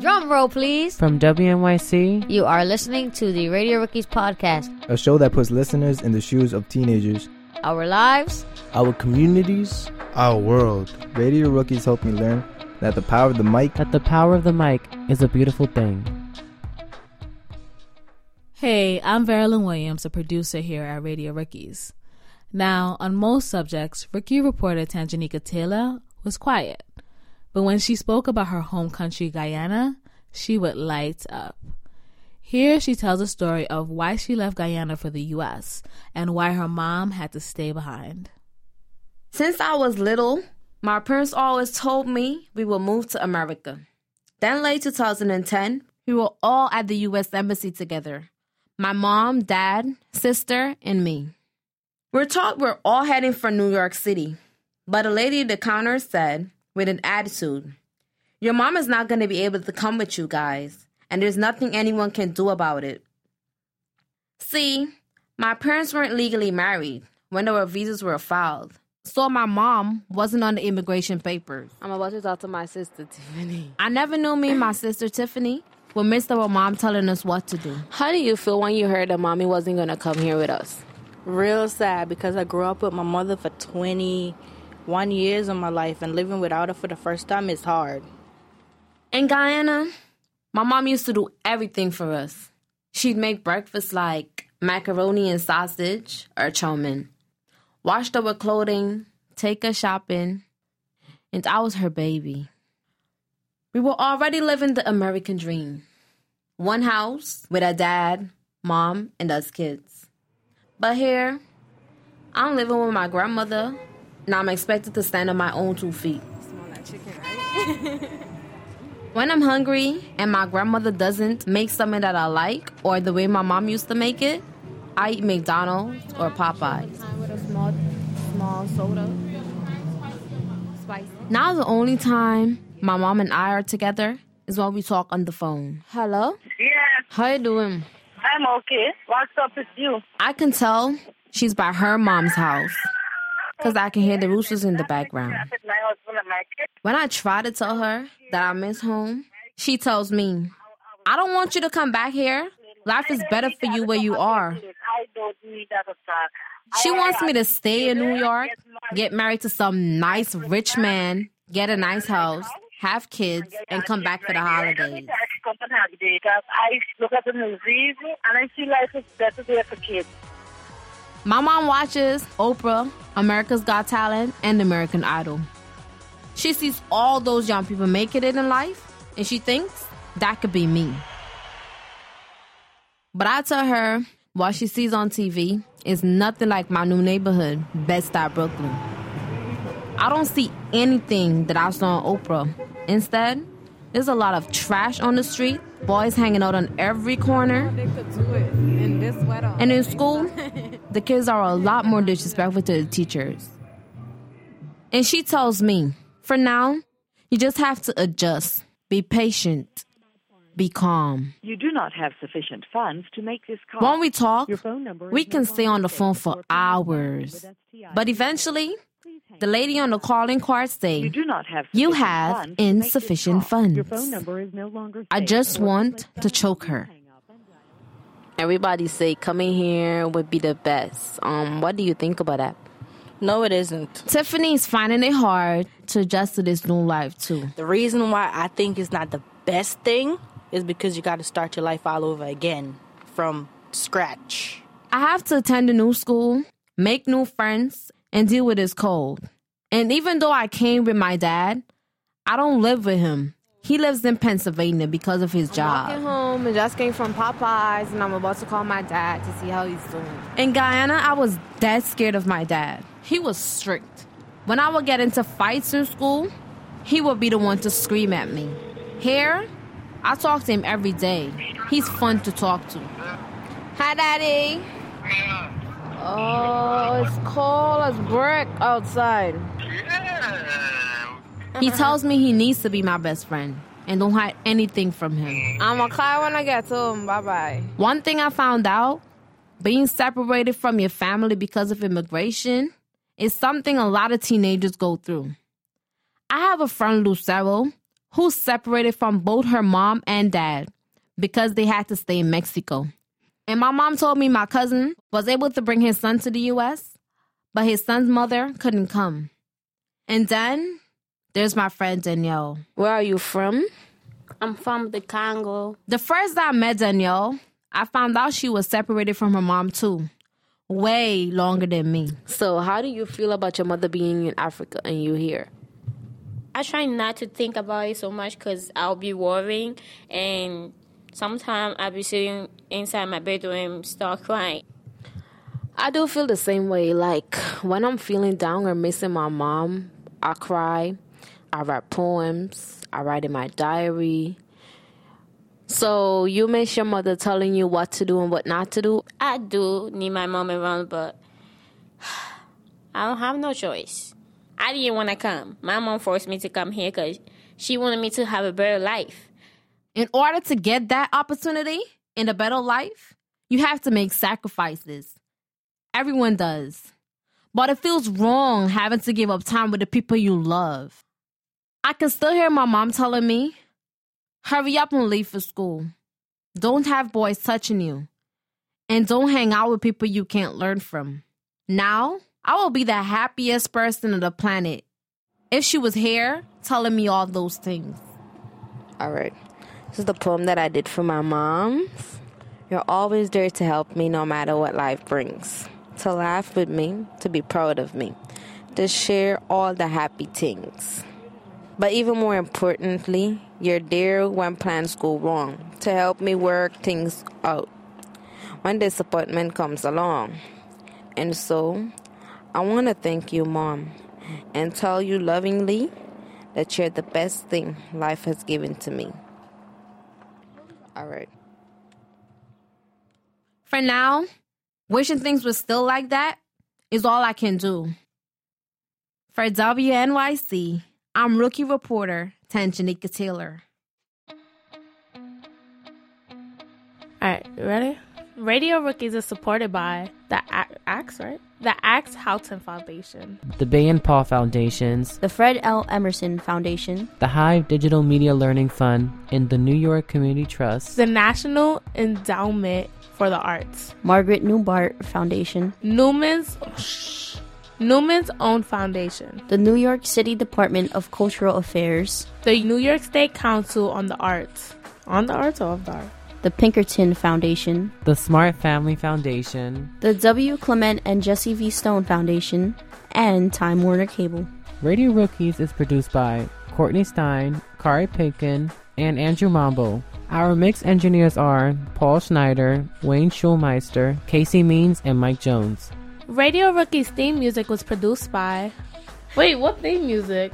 Drum roll, please. From WNYC, You are listening to the Radio Rookies podcast. a show that puts listeners in the shoes of teenagers. Our lives, Our communities, Our world. Radio Rookies help me learn that the power of the mic that the power of the mic is a beautiful thing. Hey, I'm Veralyn Williams, a producer here at Radio Rookies. Now, on most subjects, Rookie reporter Tangeneka Taylor was quiet. But when she spoke about her home country, Guyana, she would light up. Here she tells a story of why she left Guyana for the U.S. and why her mom had to stay behind. Since I was little, my parents always told me we will move to America. Then late 2010, we were all at the US Embassy together. My mom, dad, sister, and me. We're taught we're all heading for New York City. But a lady at the counter said, with an attitude, Your mom is not going to be able to come with you guys, and there's nothing anyone can do about it. See, my parents weren't legally married when their visas were filed. So my mom wasn't on the immigration papers. I'm about to talk to my sister Tiffany. I never knew me and my sister Tiffany would miss our mom telling us what to do. How do you feel when you heard that mommy wasn't gonna come here with us? real sad because I grew up with my mother for 21 years of my life and living without her for the first time is hard. In Guyana, my mom used to do everything for us. She'd make breakfast like macaroni and sausage or chow mein, wash our clothing, take us shopping, and I was her baby. We were already living the American dream. One house with a dad, mom, and us kids. But here, I'm living with my grandmother, and I'm expected to stand on my own two feet. When I'm hungry and my grandmother doesn't make something that I like or the way my mom used to make it, I eat McDonald's or Popeyes. With a small, small soda. Spicy. Now the only time my mom and I are together is when we talk on the phone. Hello? Yes, How you doing? I'm okay. What's up with you? I can tell she's by her mom's house because I can hear the roosters in the background. When I try to tell her that I miss home, she tells me, I don't want you to come back here. Life is better for you where you are. She wants me to stay in New York, get married to some nice rich man, get a nice house, have kids, and come back for the holidays. I look at the movies and I feel life is better there for kids. My mom watches Oprah, America's Got Talent, and American Idol. She sees all those young people making it in life, and she thinks that could be me. But I tell her what she sees on TV is nothing like my new neighborhood, Bed-Stuy, Brooklyn. I don't see anything that I saw on Oprah. Instead, there's a lot of trash on the street, boys hanging out on every corner. And in school, the kids are a lot more disrespectful to the teachers. And she tells me, for now, you just have to adjust, be patient, be calm. You do not have sufficient funds to make this call. When we talk, Your phone number we can stay on the phone for hours. But eventually, the lady on the calling card say, You do not have You have funds to make this insufficient funds. phone number is no longer I just want to choke her. Everybody say coming here would be the best. Um, what do you think about that? No, it isn't. Tiffany's finding it hard to adjust to this new life too. The reason why I think it's not the best thing is because you got to start your life all over again from scratch. I have to attend a new school, make new friends, and deal with this cold. And even though I came with my dad, I don't live with him. He lives in Pennsylvania because of his job. Walking home and just came from Popeyes, and I'm about to call my dad to see how he's doing. In Guyana, I was dead scared of my dad. He was strict. When I would get into fights in school, he would be the one to scream at me. Here, I talk to him every day. He's fun to talk to. Hi, Daddy. Oh, it's cold as brick outside. He tells me he needs to be my best friend and don't hide anything from him. I'ma cry when I get home. Bye bye. One thing I found out being separated from your family because of immigration is something a lot of teenagers go through. I have a friend, Lucero, who's separated from both her mom and dad because they had to stay in Mexico. And my mom told me my cousin was able to bring his son to the US, but his son's mother couldn't come. And then there's my friend Danielle. Where are you from? I'm from the Congo. The first time I met Danielle, I found out she was separated from her mom too. Way longer than me. So, how do you feel about your mother being in Africa and you here? I try not to think about it so much because I'll be worrying, and sometimes I'll be sitting inside my bedroom, start crying. I do feel the same way. Like when I'm feeling down or missing my mom, I cry. I write poems. I write in my diary. So you miss your mother telling you what to do and what not to do? I do need my mom around, but I don't have no choice. I didn't want to come. My mom forced me to come here because she wanted me to have a better life. In order to get that opportunity and a better life, you have to make sacrifices. Everyone does. But it feels wrong having to give up time with the people you love. I can still hear my mom telling me, hurry up and leave for school. Don't have boys touching you. And don't hang out with people you can't learn from. Now, I will be the happiest person on the planet if she was here telling me all those things. All right. This is the poem that I did for my mom. You're always there to help me no matter what life brings. To laugh with me, to be proud of me, to share all the happy things. But even more importantly, you're there when plans go wrong, to help me work things out when disappointment comes along. And so, I want to thank you, Mom, and tell you lovingly that you're the best thing life has given to me. All right. For now, wishing things were still like that is all I can do. For WNYC, I'm rookie reporter Tangeneka Taylor. All right, you ready? Radio Rookies is supported by the Axe, right? The Axe Houghton Foundation, the Bay and Paul Foundations, the Fred L. Emerson Foundation, the Hive Digital Media Learning Fund, and the New York Community Trust, the National Endowment for the Arts, Margaret Newbart Foundation, Newman's Newman's Own Foundation, the New York City Department of Cultural Affairs, the New York State Council on the Arts, on the arts or of the arts the Pinkerton Foundation, the Smart Family Foundation, the W. Clement and Jessie V. Stone Foundation, and Time Warner Cable. Radio Rookies is produced by Courtney Stein, Kari Pitkin, and Andrew Mambo. Our mix engineers are Paul Schneider, Wayne Shulmister, Casey Means, and Mike Jones. Radio Rookies theme music was produced by. Wait, what theme music?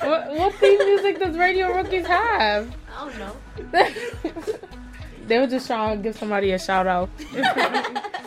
what, what theme music does Radio Rookies have? I don't know. they were just trying to give somebody a shout out.